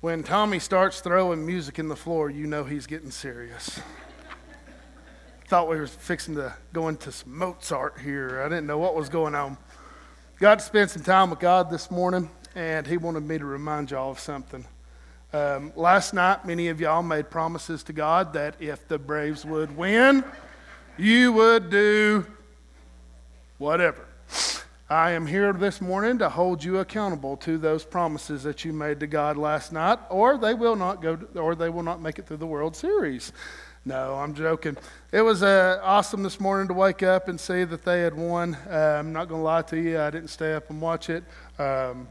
When Tommy starts throwing music in the floor, you know he's getting serious. Thought we were fixing to go into some Mozart here. I didn't know what was going on. Got to spend some time with God this morning, and He wanted me to remind y'all of something. Um, last night, many of y'all made promises to God that if the Braves would win, you would do whatever. I am here this morning to hold you accountable to those promises that you made to God last night, or they will not go, to, or they will not make it through the World Series. No, I'm joking. It was uh, awesome this morning to wake up and see that they had won. Uh, I'm not going to lie to you, I didn't stay up and watch it. Um,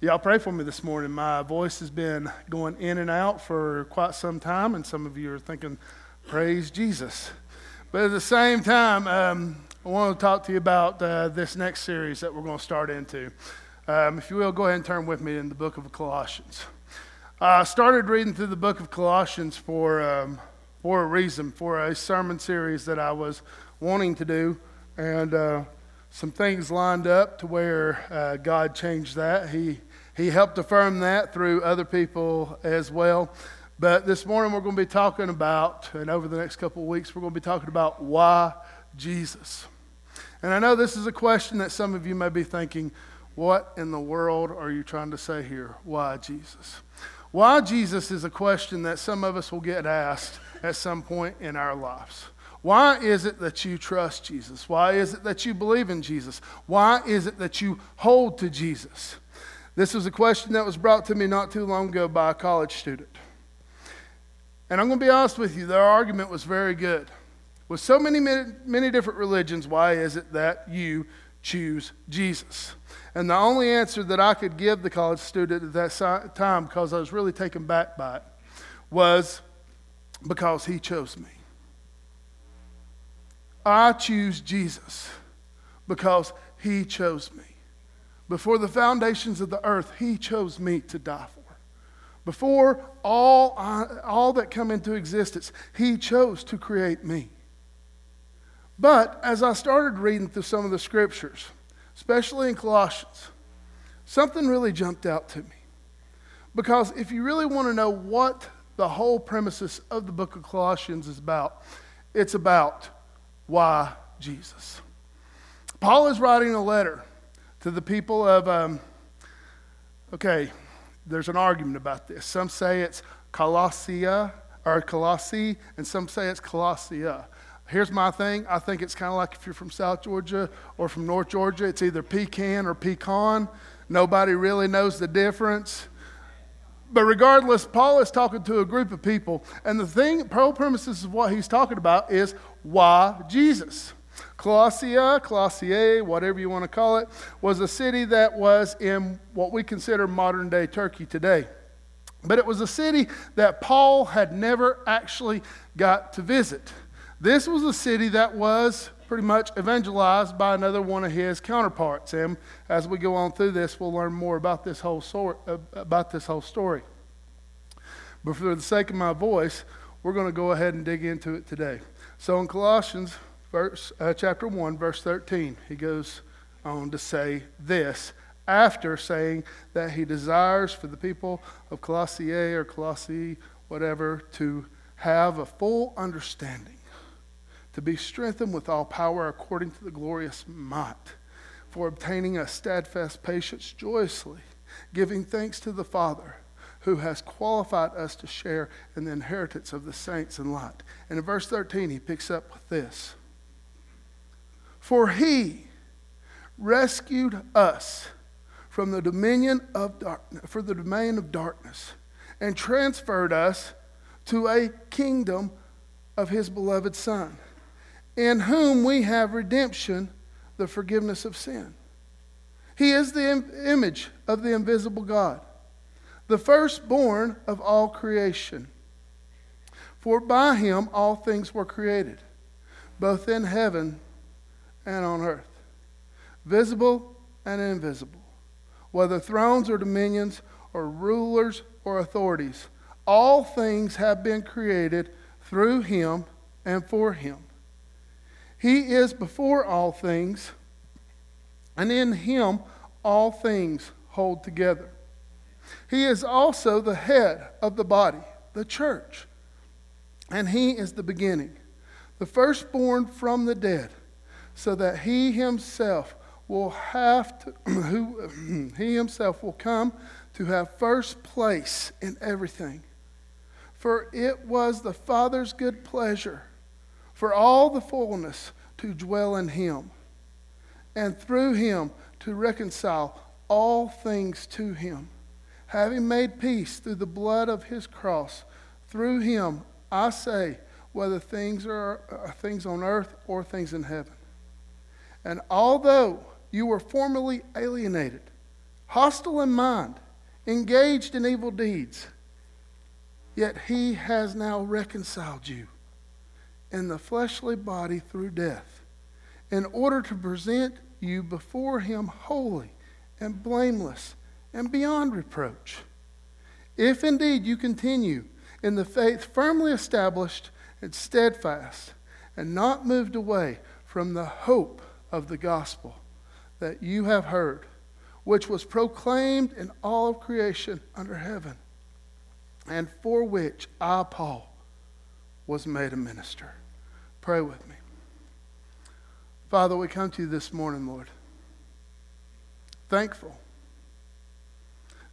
y'all pray for me this morning. My voice has been going in and out for quite some time, and some of you are thinking, praise Jesus. But at the same time, um, I want to talk to you about uh, this next series that we're going to start into. Um, if you will, go ahead and turn with me in the book of Colossians. I started reading through the book of Colossians for, um, for a reason, for a sermon series that I was wanting to do, and uh, some things lined up to where uh, God changed that. He, he helped affirm that through other people as well. But this morning we're going to be talking about, and over the next couple of weeks, we're going to be talking about why Jesus. And I know this is a question that some of you may be thinking, what in the world are you trying to say here? Why Jesus? Why Jesus is a question that some of us will get asked at some point in our lives. Why is it that you trust Jesus? Why is it that you believe in Jesus? Why is it that you hold to Jesus? This was a question that was brought to me not too long ago by a college student. And I'm going to be honest with you, their argument was very good. With so many, many different religions, why is it that you choose Jesus? And the only answer that I could give the college student at that time, because I was really taken back by it, was because he chose me. I choose Jesus because he chose me. Before the foundations of the earth, he chose me to die for. Before all, uh, all that come into existence, he chose to create me. But as I started reading through some of the scriptures, especially in Colossians, something really jumped out to me. Because if you really want to know what the whole premises of the book of Colossians is about, it's about why Jesus. Paul is writing a letter to the people of, um, okay, there's an argument about this. Some say it's Colossia or Colossi, and some say it's Colossia. Here's my thing. I think it's kind of like if you're from South Georgia or from North Georgia, it's either pecan or pecan. Nobody really knows the difference. But regardless, Paul is talking to a group of people, and the thing, pro premises of what he's talking about is why Jesus. Colossia, Colossae, whatever you want to call it, was a city that was in what we consider modern day Turkey today. But it was a city that Paul had never actually got to visit. This was a city that was pretty much evangelized by another one of his counterparts. And as we go on through this, we'll learn more about this whole, story, about this whole story. But for the sake of my voice, we're going to go ahead and dig into it today. So in Colossians verse, uh, chapter 1, verse 13, he goes on to say this after saying that he desires for the people of Colossae or Colossae, whatever, to have a full understanding to be strengthened with all power according to the glorious might, for obtaining a steadfast patience joyously, giving thanks to the Father who has qualified us to share in the inheritance of the saints in light. And in verse 13, he picks up with this For he rescued us from the dominion of darkness, for the domain of darkness, and transferred us to a kingdom of his beloved Son in whom we have redemption, the forgiveness of sin. He is the Im- image of the invisible God, the firstborn of all creation. For by him all things were created, both in heaven and on earth, visible and invisible, whether thrones or dominions or rulers or authorities. All things have been created through him and for him. He is before all things, and in him all things hold together. He is also the head of the body, the church. And he is the beginning, the firstborn from the dead, so that he himself will have to, who, he himself will come to have first place in everything. For it was the Father's good pleasure for all the fullness to dwell in him, and through him to reconcile all things to him, having made peace through the blood of his cross. Through him, I say, whether things are uh, things on earth or things in heaven. And although you were formerly alienated, hostile in mind, engaged in evil deeds, yet he has now reconciled you in the fleshly body through death, in order to present you before him holy and blameless and beyond reproach. If indeed you continue in the faith firmly established and steadfast, and not moved away from the hope of the gospel that you have heard, which was proclaimed in all of creation under heaven, and for which I, Paul, was made a minister. Pray with me. Father, we come to you this morning, Lord. Thankful.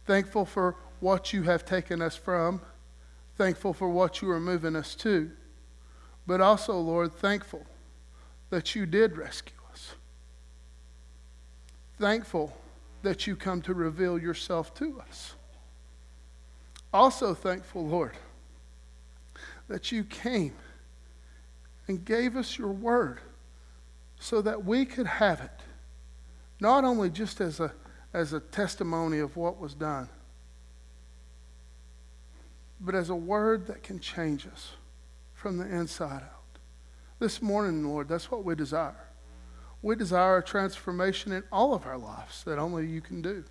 Thankful for what you have taken us from. Thankful for what you are moving us to. But also, Lord, thankful that you did rescue us. Thankful that you come to reveal yourself to us. Also, thankful, Lord, that you came and gave us your word so that we could have it, not only just as a, as a testimony of what was done, but as a word that can change us from the inside out. This morning, Lord, that's what we desire. We desire a transformation in all of our lives that only you can do.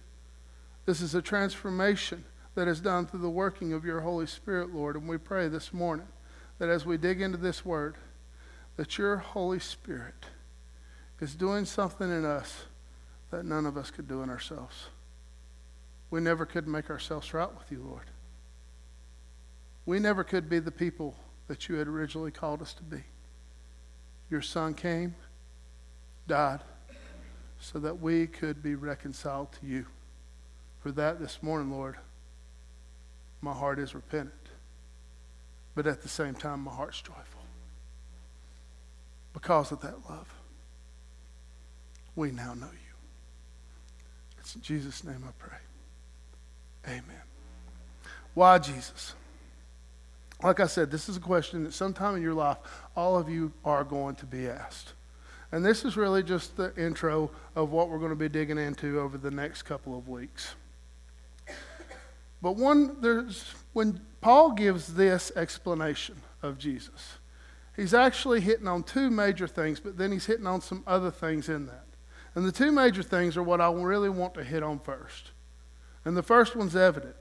This is a transformation that is done through the working of your Holy Spirit, Lord. And we pray this morning that as we dig into this word, that your Holy Spirit is doing something in us that none of us could do in ourselves. We never could make ourselves right with you, Lord. We never could be the people that you had originally called us to be. Your Son came, died, so that we could be reconciled to you. For that this morning, Lord, my heart is repentant. But at the same time, my heart's joyful because of that love we now know you. It's in Jesus' name I pray. Amen. Why Jesus? Like I said, this is a question that sometime in your life all of you are going to be asked. And this is really just the intro of what we're going to be digging into over the next couple of weeks. But one, there's, when Paul gives this explanation of Jesus, he's actually hitting on two major things, but then he's hitting on some other things in that. And the two major things are what I really want to hit on first. And the first one's evident.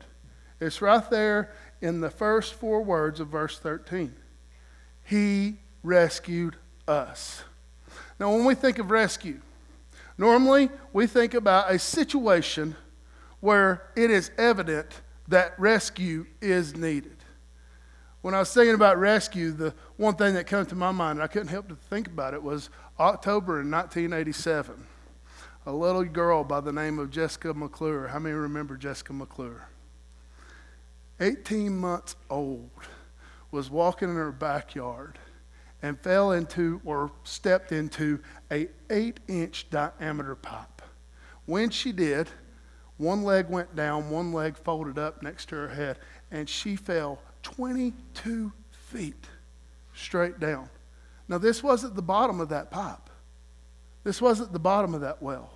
It's right there in the first four words of verse 13. He rescued us. Now, when we think of rescue, normally we think about a situation where it is evident that rescue is needed. When I was thinking about rescue, the one thing that came to my mind, and I couldn't help to think about it, was October in 1987 a little girl by the name of Jessica McClure. How many remember Jessica McClure? 18 months old, was walking in her backyard and fell into or stepped into a 8 inch diameter pipe. When she did, one leg went down, one leg folded up next to her head, and she fell 22 feet straight down. Now, this wasn't the bottom of that pipe. This wasn't the bottom of that well.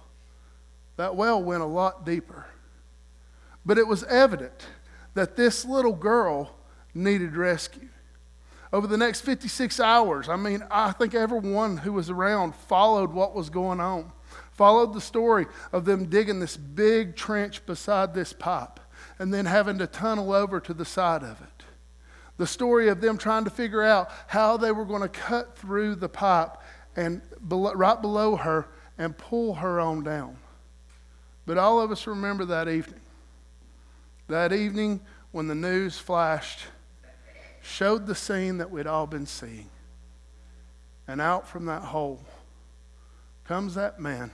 That well went a lot deeper. But it was evident that this little girl needed rescue. Over the next 56 hours, I mean, I think everyone who was around followed what was going on, followed the story of them digging this big trench beside this pipe and then having to tunnel over to the side of it. The story of them trying to figure out how they were going to cut through the pipe and right below her and pull her on down. But all of us remember that evening that evening when the news flashed, showed the scene that we'd all been seeing. And out from that hole comes that man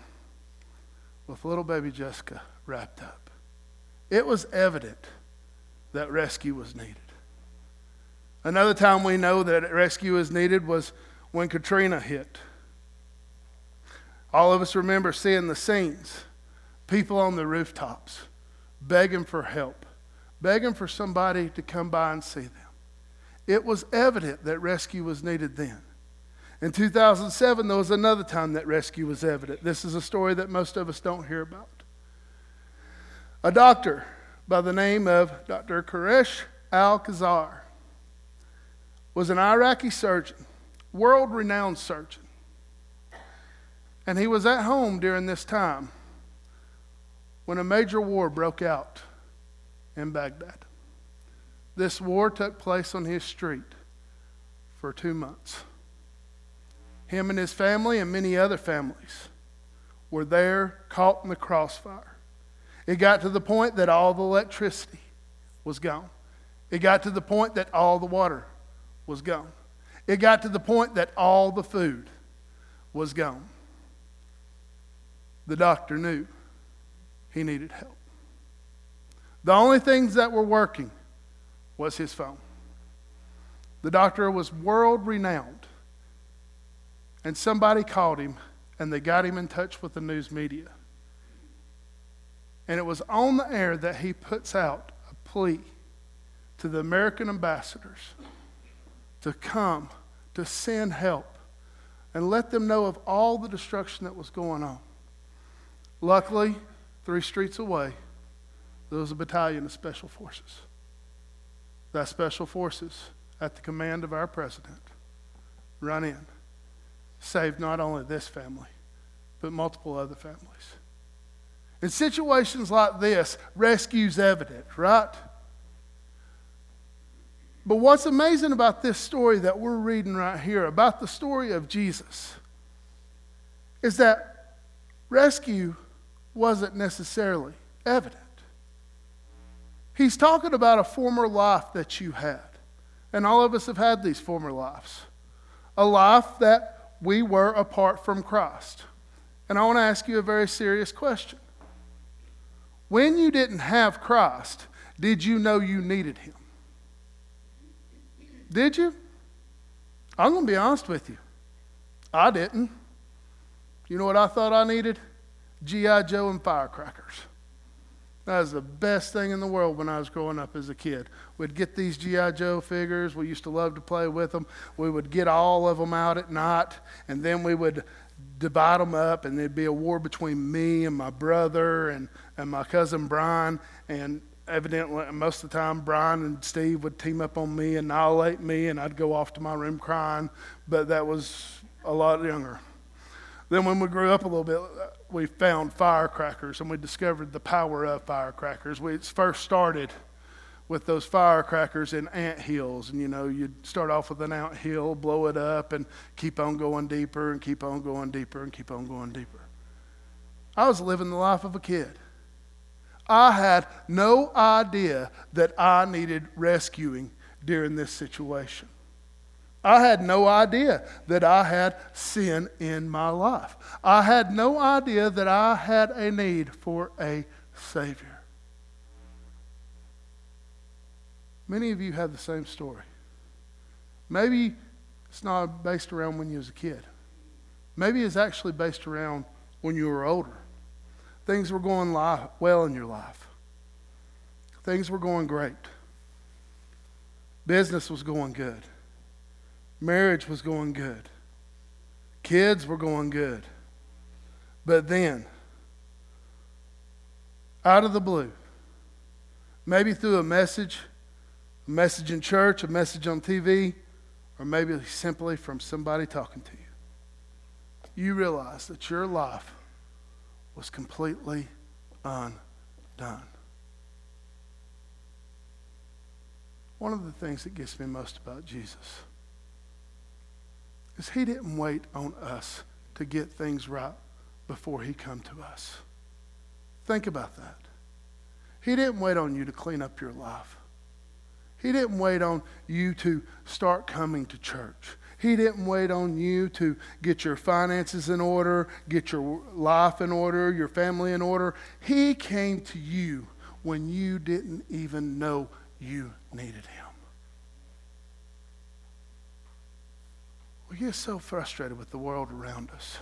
with little baby Jessica wrapped up. It was evident that rescue was needed. Another time we know that rescue was needed was when Katrina hit. All of us remember seeing the scenes people on the rooftops begging for help, begging for somebody to come by and see them. It was evident that rescue was needed then. In 2007, there was another time that rescue was evident. This is a story that most of us don't hear about. A doctor by the name of Dr. Koresh Al Khazar was an Iraqi surgeon, world renowned surgeon. And he was at home during this time when a major war broke out in Baghdad. This war took place on his street for two months. Him and his family and many other families were there caught in the crossfire. It got to the point that all the electricity was gone. It got to the point that all the water was gone. It got to the point that all the food was gone. The doctor knew he needed help. The only things that were working was his phone. The doctor was world renowned. And somebody called him and they got him in touch with the news media. And it was on the air that he puts out a plea to the American ambassadors to come, to send help, and let them know of all the destruction that was going on. Luckily, three streets away, there was a battalion of special forces. That special forces, at the command of our president, run in, save not only this family, but multiple other families. In situations like this, rescue's evident, right? But what's amazing about this story that we're reading right here, about the story of Jesus, is that rescue wasn't necessarily evident. He's talking about a former life that you had. And all of us have had these former lives. A life that we were apart from Christ. And I want to ask you a very serious question. When you didn't have Christ, did you know you needed Him? Did you? I'm going to be honest with you. I didn't. You know what I thought I needed? G.I. Joe and firecrackers. That was the best thing in the world when I was growing up as a kid. We'd get these G.I. Joe figures. We used to love to play with them. We would get all of them out at night, and then we would divide them up, and there'd be a war between me and my brother and, and my cousin Brian. And evidently, most of the time, Brian and Steve would team up on me, annihilate me, and I'd go off to my room crying. But that was a lot younger. Then, when we grew up a little bit, we found firecrackers and we discovered the power of firecrackers. We first started with those firecrackers in ant hills. And you know, you'd start off with an ant hill, blow it up, and keep on going deeper and keep on going deeper and keep on going deeper. I was living the life of a kid. I had no idea that I needed rescuing during this situation. I had no idea that I had sin in my life. I had no idea that I had a need for a Savior. Many of you have the same story. Maybe it's not based around when you was a kid. Maybe it's actually based around when you were older. Things were going well in your life. Things were going great. Business was going good. Marriage was going good. Kids were going good. But then, out of the blue, maybe through a message, a message in church, a message on TV, or maybe simply from somebody talking to you, you realize that your life was completely undone. One of the things that gets me most about Jesus is he didn't wait on us to get things right before he come to us. Think about that. He didn't wait on you to clean up your life. He didn't wait on you to start coming to church. He didn't wait on you to get your finances in order, get your life in order, your family in order. He came to you when you didn't even know you needed Him. We get so frustrated with the world around us.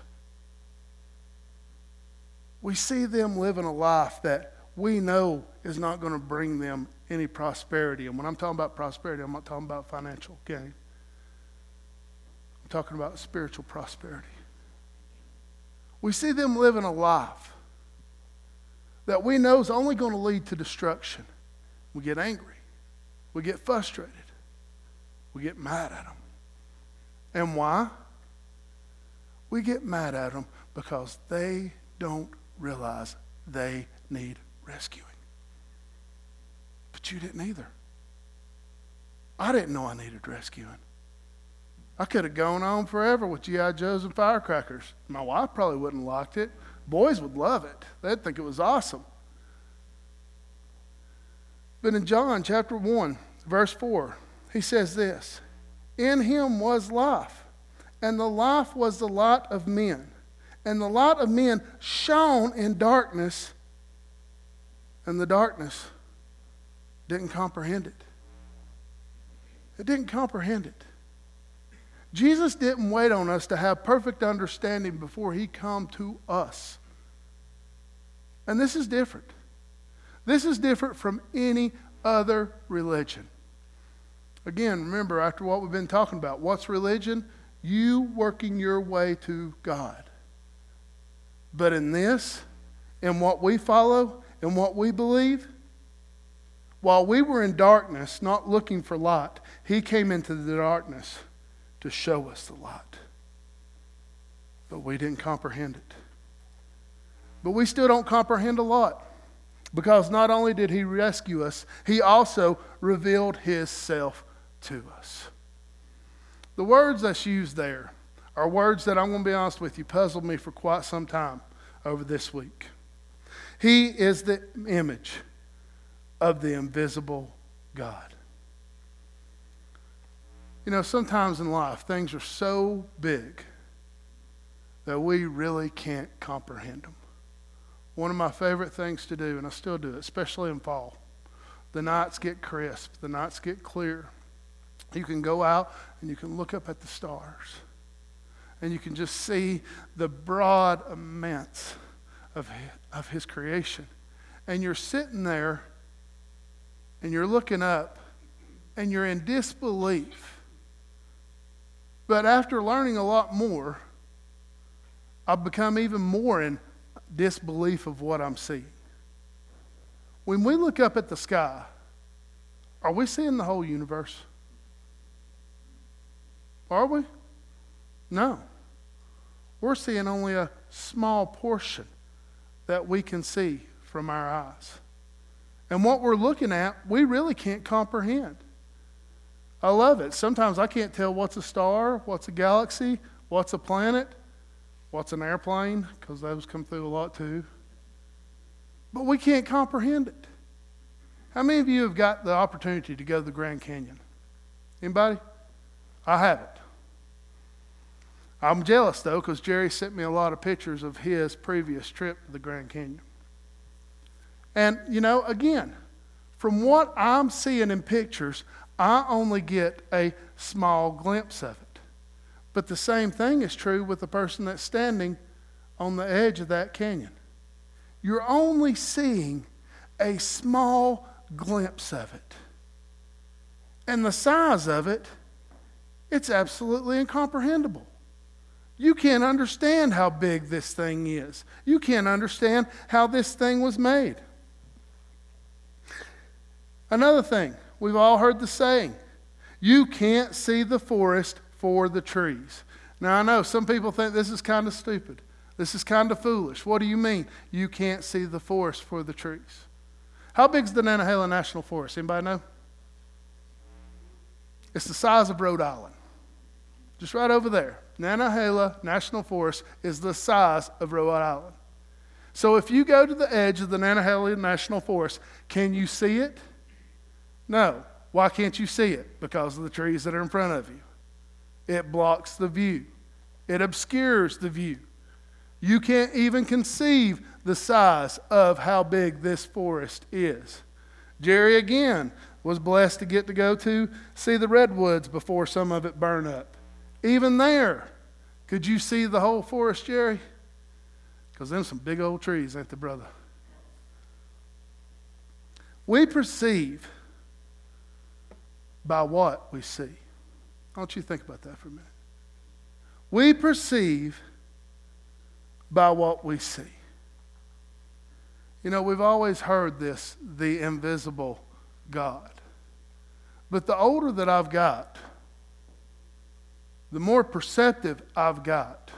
We see them living a life that we know is not going to bring them any prosperity. And when I'm talking about prosperity, I'm not talking about financial gain. I'm talking about spiritual prosperity. We see them living a life that we know is only going to lead to destruction. We get angry. We get frustrated. We get mad at them. And why? We get mad at them because they don't realize they need rescuing. But you didn't either. I didn't know I needed rescuing. I could have gone on forever with G.I. Joes and firecrackers. My wife probably wouldn't have liked it. Boys would love it, they'd think it was awesome. But in John chapter 1, verse 4, he says this In him was life, and the life was the light of men. And the light of men shone in darkness, and the darkness didn't comprehend it. It didn't comprehend it. Jesus didn't wait on us to have perfect understanding before he come to us. And this is different. This is different from any other religion. Again, remember, after what we've been talking about, what's religion? You working your way to God. But in this, in what we follow, in what we believe, while we were in darkness, not looking for light, He came into the darkness to show us the light. But we didn't comprehend it. But we still don't comprehend a lot. Because not only did he rescue us, he also revealed himself to us. The words that's used there are words that I'm going to be honest with you puzzled me for quite some time over this week. He is the image of the invisible God. You know, sometimes in life, things are so big that we really can't comprehend them. One of my favorite things to do, and I still do it, especially in fall. The nights get crisp, the nights get clear. You can go out and you can look up at the stars, and you can just see the broad immense of his, of his creation. And you're sitting there and you're looking up and you're in disbelief. But after learning a lot more, I've become even more in disbelief of what I'm seeing. When we look up at the sky, are we seeing the whole universe? Are we? No. We're seeing only a small portion that we can see from our eyes. And what we're looking at, we really can't comprehend. I love it. Sometimes I can't tell what's a star, what's a galaxy, what's a planet. What's an airplane? Because those come through a lot too. But we can't comprehend it. How many of you have got the opportunity to go to the Grand Canyon? Anybody? I haven't. I'm jealous though, because Jerry sent me a lot of pictures of his previous trip to the Grand Canyon. And, you know, again, from what I'm seeing in pictures, I only get a small glimpse of it. But the same thing is true with the person that's standing on the edge of that canyon. You're only seeing a small glimpse of it. And the size of it, it's absolutely incomprehensible. You can't understand how big this thing is. You can't understand how this thing was made. Another thing, we've all heard the saying you can't see the forest for the trees. Now, I know some people think this is kind of stupid. This is kind of foolish. What do you mean you can't see the forest for the trees? How big is the Nantahala National Forest? Anybody know? It's the size of Rhode Island. Just right over there. Nantahala National Forest is the size of Rhode Island. So if you go to the edge of the Nantahala National Forest, can you see it? No. Why can't you see it? Because of the trees that are in front of you. It blocks the view, it obscures the view. You can't even conceive the size of how big this forest is. Jerry, again, was blessed to get to go to see the redwoods before some of it burned up. Even there, could you see the whole forest, Jerry? Because them some big old trees, ain't they, brother? We perceive by what we see. I want you to think about that for a minute. We perceive by what we see. You know, we've always heard this the invisible God. But the older that I've got, the more perceptive I've got,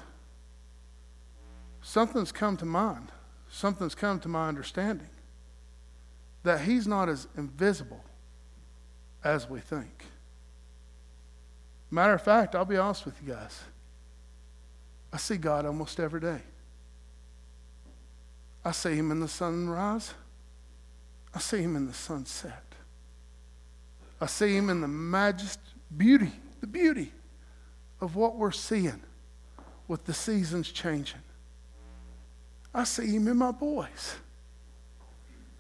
something's come to mind. Something's come to my understanding that He's not as invisible as we think. Matter of fact, I'll be honest with you guys. I see God almost every day. I see him in the sunrise. I see him in the sunset. I see him in the majesty, beauty, the beauty of what we're seeing with the seasons changing. I see him in my boys.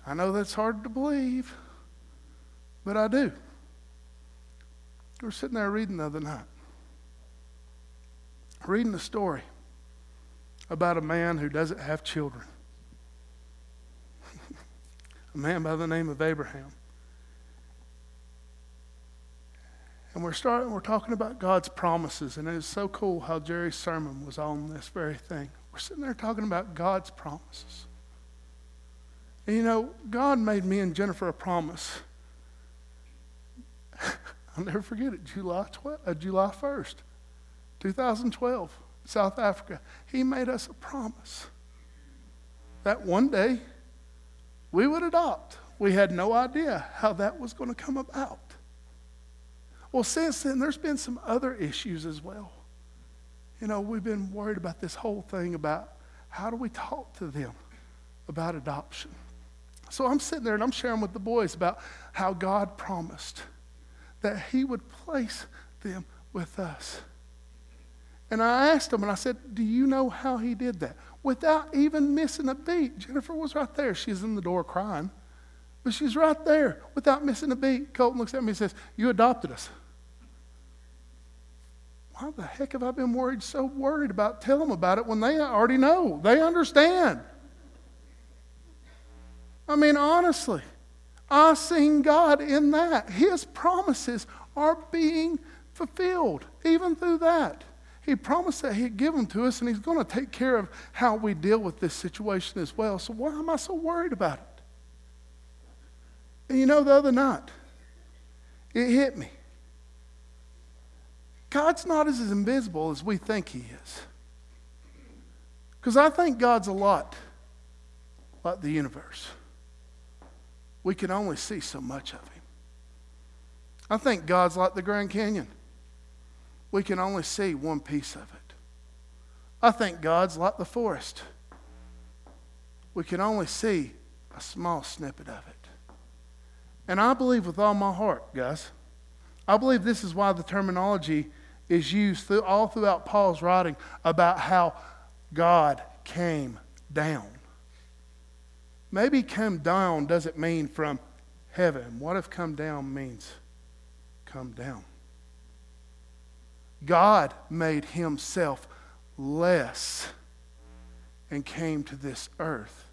I know that's hard to believe, but I do. We were sitting there reading the other night, reading a story about a man who doesn't have children a man by the name of Abraham. And we're starting, we're talking about God's promises, and it's so cool how Jerry's sermon was on this very thing. We're sitting there talking about God's promises. And you know, God made me and Jennifer a promise. I'll never forget it, July, 12, uh, July 1st, 2012, South Africa. He made us a promise that one day we would adopt. We had no idea how that was going to come about. Well, since then, there's been some other issues as well. You know, we've been worried about this whole thing about how do we talk to them about adoption. So I'm sitting there and I'm sharing with the boys about how God promised that He would place them with us. And I asked them and I said, Do you know how He did that? without even missing a beat. Jennifer was right there. She's in the door crying, but she's right there without missing a beat. Colton looks at me and says, You adopted us. Why the heck have I been worried, so worried about telling them about it when they already know? They understand. I mean, honestly, I seen God in that. His promises are being fulfilled, even through that. He promised that He'd give them to us, and He's going to take care of how we deal with this situation as well. So, why am I so worried about it? And you know, the other night, it hit me. God's not as invisible as we think He is. Because I think God's a lot like the universe. We can only see so much of Him. I think God's like the Grand Canyon we can only see one piece of it. I think God's like the forest. We can only see a small snippet of it. And I believe with all my heart, guys, I believe this is why the terminology is used through, all throughout Paul's writing about how God came down. Maybe come down doesn't mean from heaven. What if come down means come down? God made himself less and came to this earth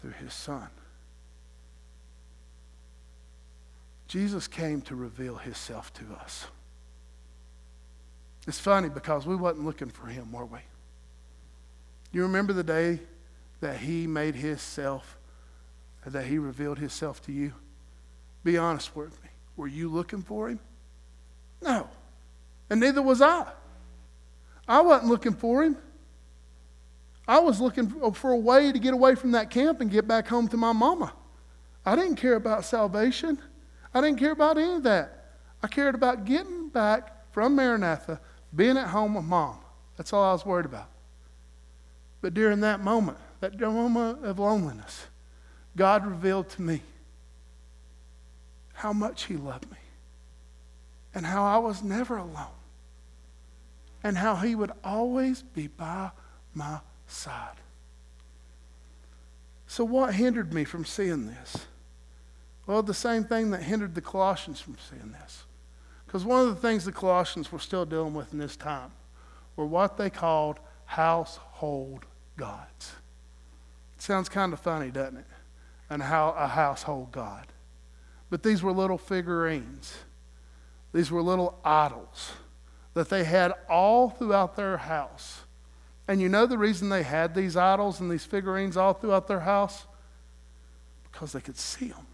through his son. Jesus came to reveal himself to us. It's funny because we wasn't looking for him, were we? You remember the day that he made himself, that he revealed himself to you? Be honest with me. Were you looking for him? No. And neither was I. I wasn't looking for him. I was looking for a way to get away from that camp and get back home to my mama. I didn't care about salvation. I didn't care about any of that. I cared about getting back from Maranatha, being at home with mom. That's all I was worried about. But during that moment, that moment of loneliness, God revealed to me how much He loved me and how I was never alone and how He would always be by my side. So, what hindered me from seeing this? Well, the same thing that hindered the Colossians from seeing this. Because one of the things the Colossians were still dealing with in this time were what they called household gods. It sounds kind of funny, doesn't it? And how a household god. But these were little figurines. These were little idols that they had all throughout their house. And you know the reason they had these idols and these figurines all throughout their house? Because they could see them.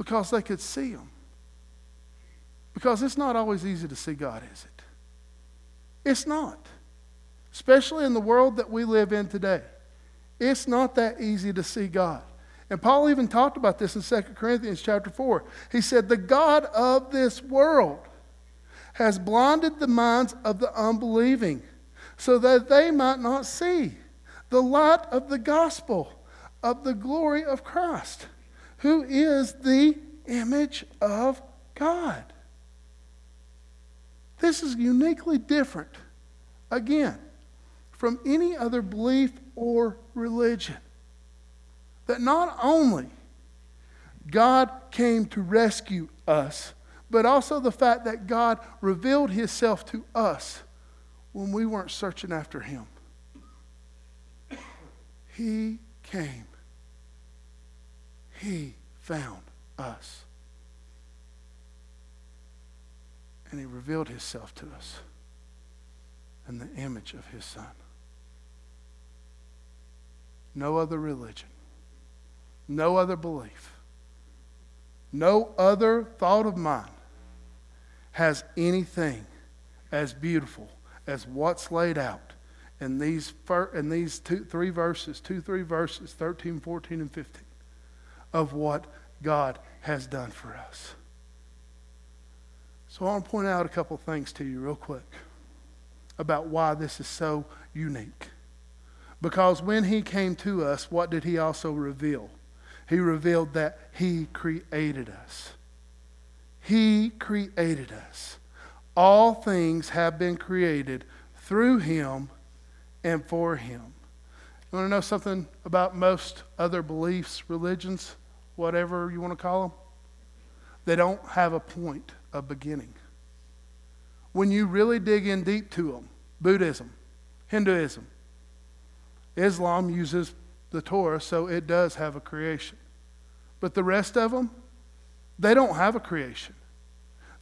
Because they could see them. Because it's not always easy to see God, is it? It's not. Especially in the world that we live in today. It's not that easy to see God. And Paul even talked about this in 2 Corinthians chapter 4. He said, The God of this world has blinded the minds of the unbelieving so that they might not see the light of the gospel of the glory of Christ, who is the image of God. This is uniquely different, again, from any other belief or religion. That not only God came to rescue us, but also the fact that God revealed Himself to us when we weren't searching after Him. He came, He found us. And He revealed Himself to us in the image of His Son. No other religion, no other belief, no other thought of mine has anything as beautiful as what's laid out in these, in these two, three verses, two, three verses, 13, 14, and 15, of what God has done for us. So I want to point out a couple things to you real quick about why this is so unique. Because when he came to us, what did he also reveal? He revealed that he created us. He created us. All things have been created through him and for him. You want to know something about most other beliefs, religions, whatever you want to call them? They don't have a point of beginning. When you really dig in deep to them, Buddhism, Hinduism, Islam uses the Torah, so it does have a creation. But the rest of them, they don't have a creation.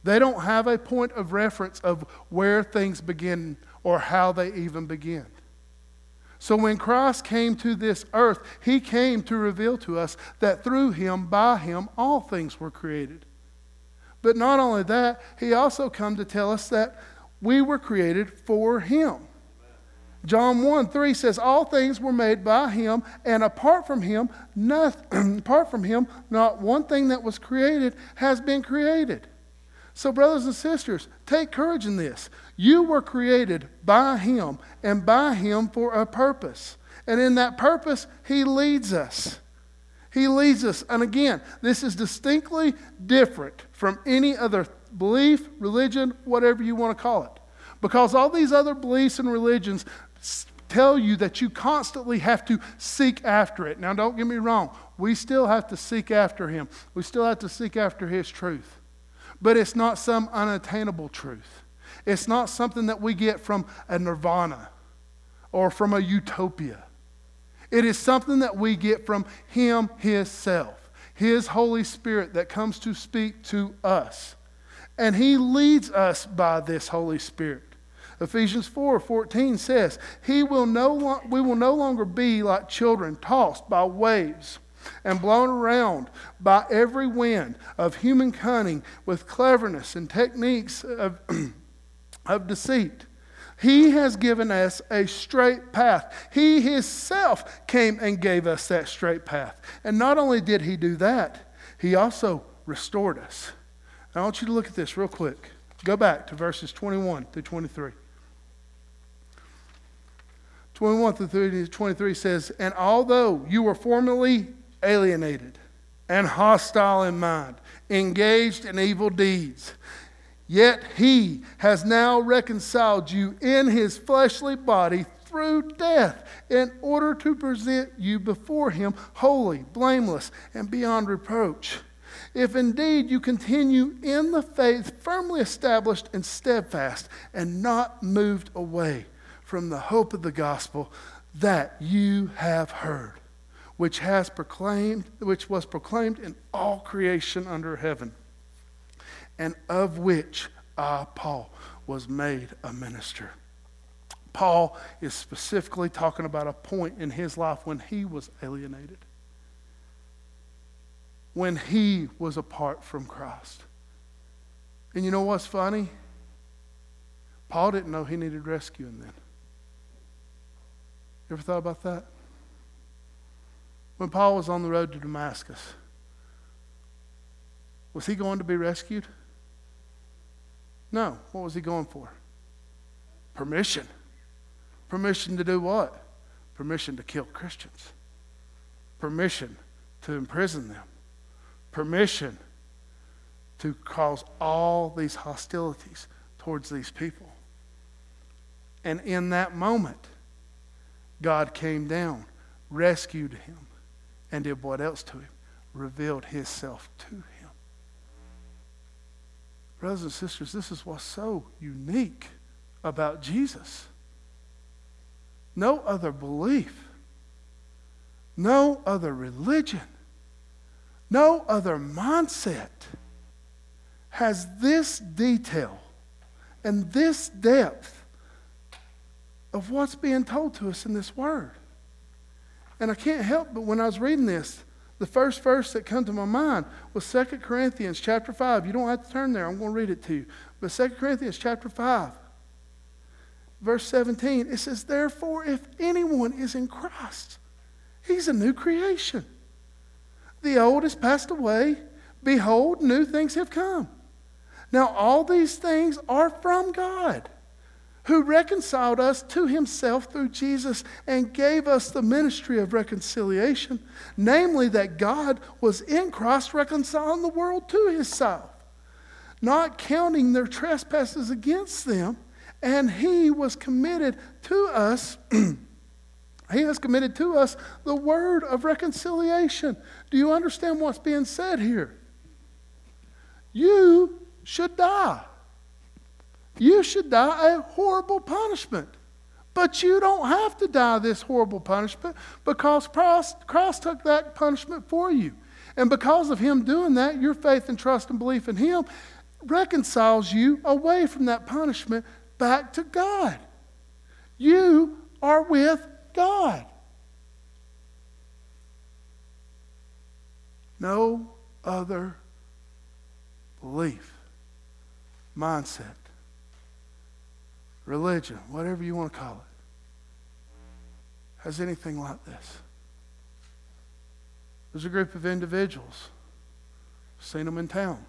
They don't have a point of reference of where things begin or how they even begin. So when Christ came to this earth, he came to reveal to us that through him, by him, all things were created. But not only that, he also come to tell us that we were created for him. John 1 3 says, All things were made by him, and apart from him, nothing, apart from him, not one thing that was created has been created. So, brothers and sisters, take courage in this. You were created by him and by him for a purpose. And in that purpose, he leads us. He leads us. And again, this is distinctly different from any other belief, religion, whatever you want to call it. Because all these other beliefs and religions tell you that you constantly have to seek after it. Now, don't get me wrong. We still have to seek after Him, we still have to seek after His truth. But it's not some unattainable truth. It's not something that we get from a nirvana or from a utopia. It is something that we get from Him Himself, His Holy Spirit that comes to speak to us. And He leads us by this Holy Spirit. Ephesians 4 14 says, he will no We will no longer be like children tossed by waves and blown around by every wind of human cunning with cleverness and techniques of, of deceit. He has given us a straight path. He Himself came and gave us that straight path. And not only did He do that, He also restored us. I want you to look at this real quick. Go back to verses 21 through 23. 21 through 23 says, And although you were formerly alienated and hostile in mind, engaged in evil deeds, yet he has now reconciled you in his fleshly body through death in order to present you before him holy, blameless, and beyond reproach. If indeed you continue in the faith, firmly established and steadfast, and not moved away from the hope of the gospel that you have heard, which has proclaimed, which was proclaimed in all creation under heaven, and of which I, Paul, was made a minister. Paul is specifically talking about a point in his life when he was alienated, when he was apart from Christ. And you know what's funny? Paul didn't know he needed rescuing then. You ever thought about that? When Paul was on the road to Damascus, was he going to be rescued? No. What was he going for? Permission. Permission to do what? Permission to kill Christians. Permission to imprison them. Permission to cause all these hostilities towards these people. And in that moment, God came down, rescued him, and did what else to him? Revealed himself to him. Brothers and sisters, this is what's so unique about Jesus. No other belief, no other religion, no other mindset has this detail and this depth of what's being told to us in this word. And I can't help but when I was reading this, the first verse that came to my mind was 2 Corinthians chapter 5. You don't have to turn there, I'm going to read it to you. But 2 Corinthians chapter 5, verse 17, it says, Therefore, if anyone is in Christ, he's a new creation. The old has passed away. Behold, new things have come. Now, all these things are from God who reconciled us to himself through Jesus and gave us the ministry of reconciliation, namely that God was in Christ reconciling the world to himself, not counting their trespasses against them, and he was committed to us. he has committed to us the word of reconciliation. Do you understand what's being said here? You should die you should die a horrible punishment. But you don't have to die this horrible punishment because Christ, Christ took that punishment for you. And because of Him doing that, your faith and trust and belief in Him reconciles you away from that punishment back to God. You are with God. No other belief, mindset religion, whatever you want to call it, has anything like this. There's a group of individuals, seen them in town.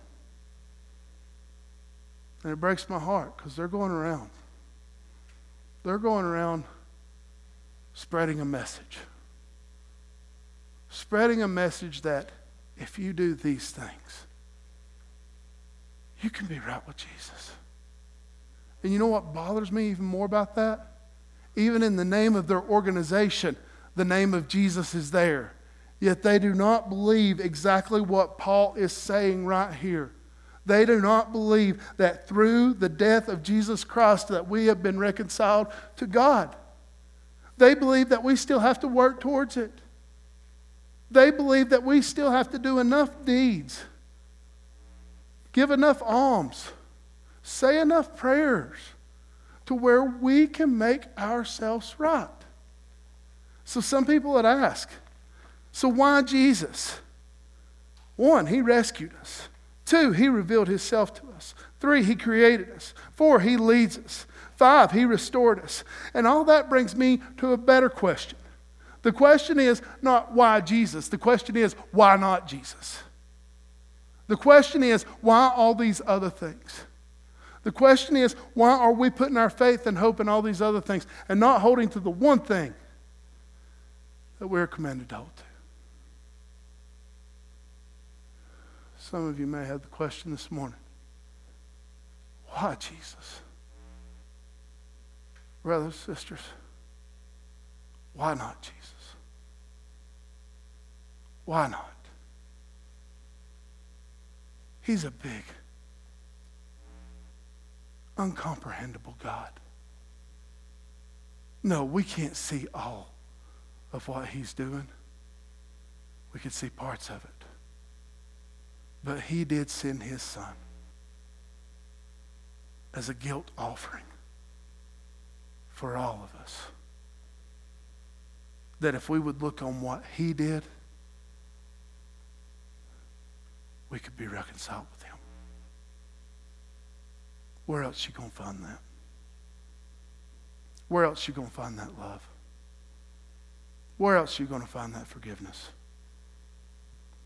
And it breaks my heart because they're going around. They're going around spreading a message. Spreading a message that if you do these things, you can be right with Jesus. And you know what bothers me even more about that? Even in the name of their organization, the name of Jesus is there. Yet they do not believe exactly what Paul is saying right here. They do not believe that through the death of Jesus Christ that we have been reconciled to God. They believe that we still have to work towards it. They believe that we still have to do enough deeds, give enough alms, say enough prayers to where we can make ourselves right. So some people would ask, so why Jesus? One, he rescued us. Two, he revealed himself to us. Three, he created us. Four, he leads us. Five, he restored us. And all that brings me to a better question. The question is not why Jesus, the question is why not Jesus? The question is why all these other things? The question is, why are we putting our faith and hope in all these other things and not holding to the one thing that we're commanded to hold to? Some of you may have the question this morning why Jesus? Brothers, sisters, why not Jesus? Why not? He's a big, uncomprehendable God. No, we can't see all of what He's doing. We can see parts of it. But He did send His Son as a guilt offering for all of us. That if we would look on what He did, we could be reconciled with. Where else you going to find that? Where else you going to find that love? Where else you going to find that forgiveness?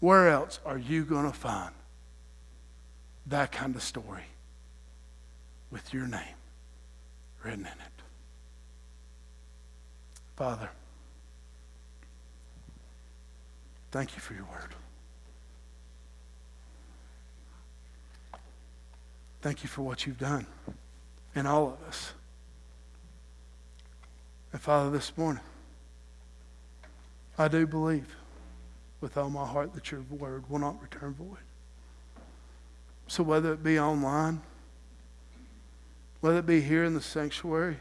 Where else are you going to find that kind of story with your name written in it? Father, thank you for your word. Thank you for what you've done in all of us. And Father, this morning, I do believe with all my heart that your word will not return void. So whether it be online, whether it be here in the sanctuary,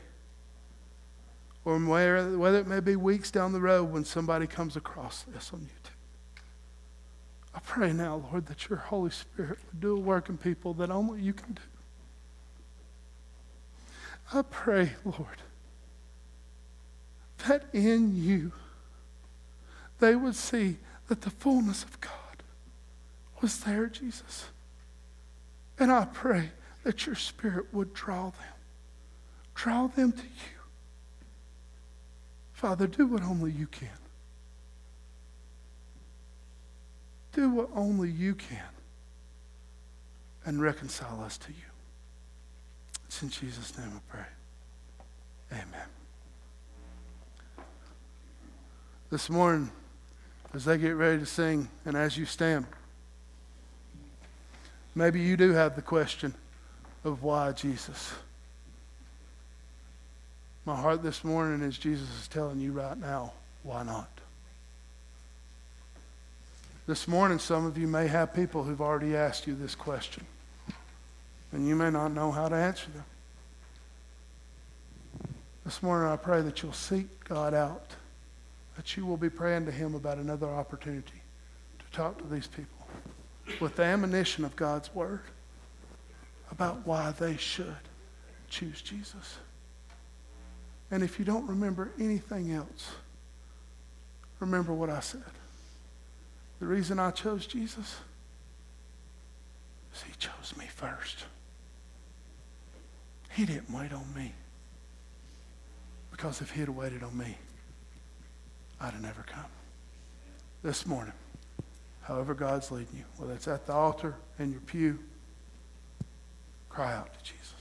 or whether it may be weeks down the road when somebody comes across this on YouTube. I pray now, Lord, that your Holy Spirit would do a work in people that only you can do. I pray, Lord, that in you they would see that the fullness of God was there, Jesus. And I pray that your Spirit would draw them, draw them to you. Father, do what only you can. Do what only you can and reconcile us to you. It's in Jesus' name I pray. Amen. This morning, as they get ready to sing and as you stand, maybe you do have the question of why Jesus. My heart this morning is Jesus is telling you right now, why not? This morning, some of you may have people who've already asked you this question, and you may not know how to answer them. This morning, I pray that you'll seek God out, that you will be praying to Him about another opportunity to talk to these people with the ammunition of God's Word about why they should choose Jesus. And if you don't remember anything else, remember what I said. The reason I chose Jesus is he chose me first. He didn't wait on me. Because if he had waited on me, I'd have never come. This morning, however God's leading you, whether it's at the altar, in your pew, cry out to Jesus.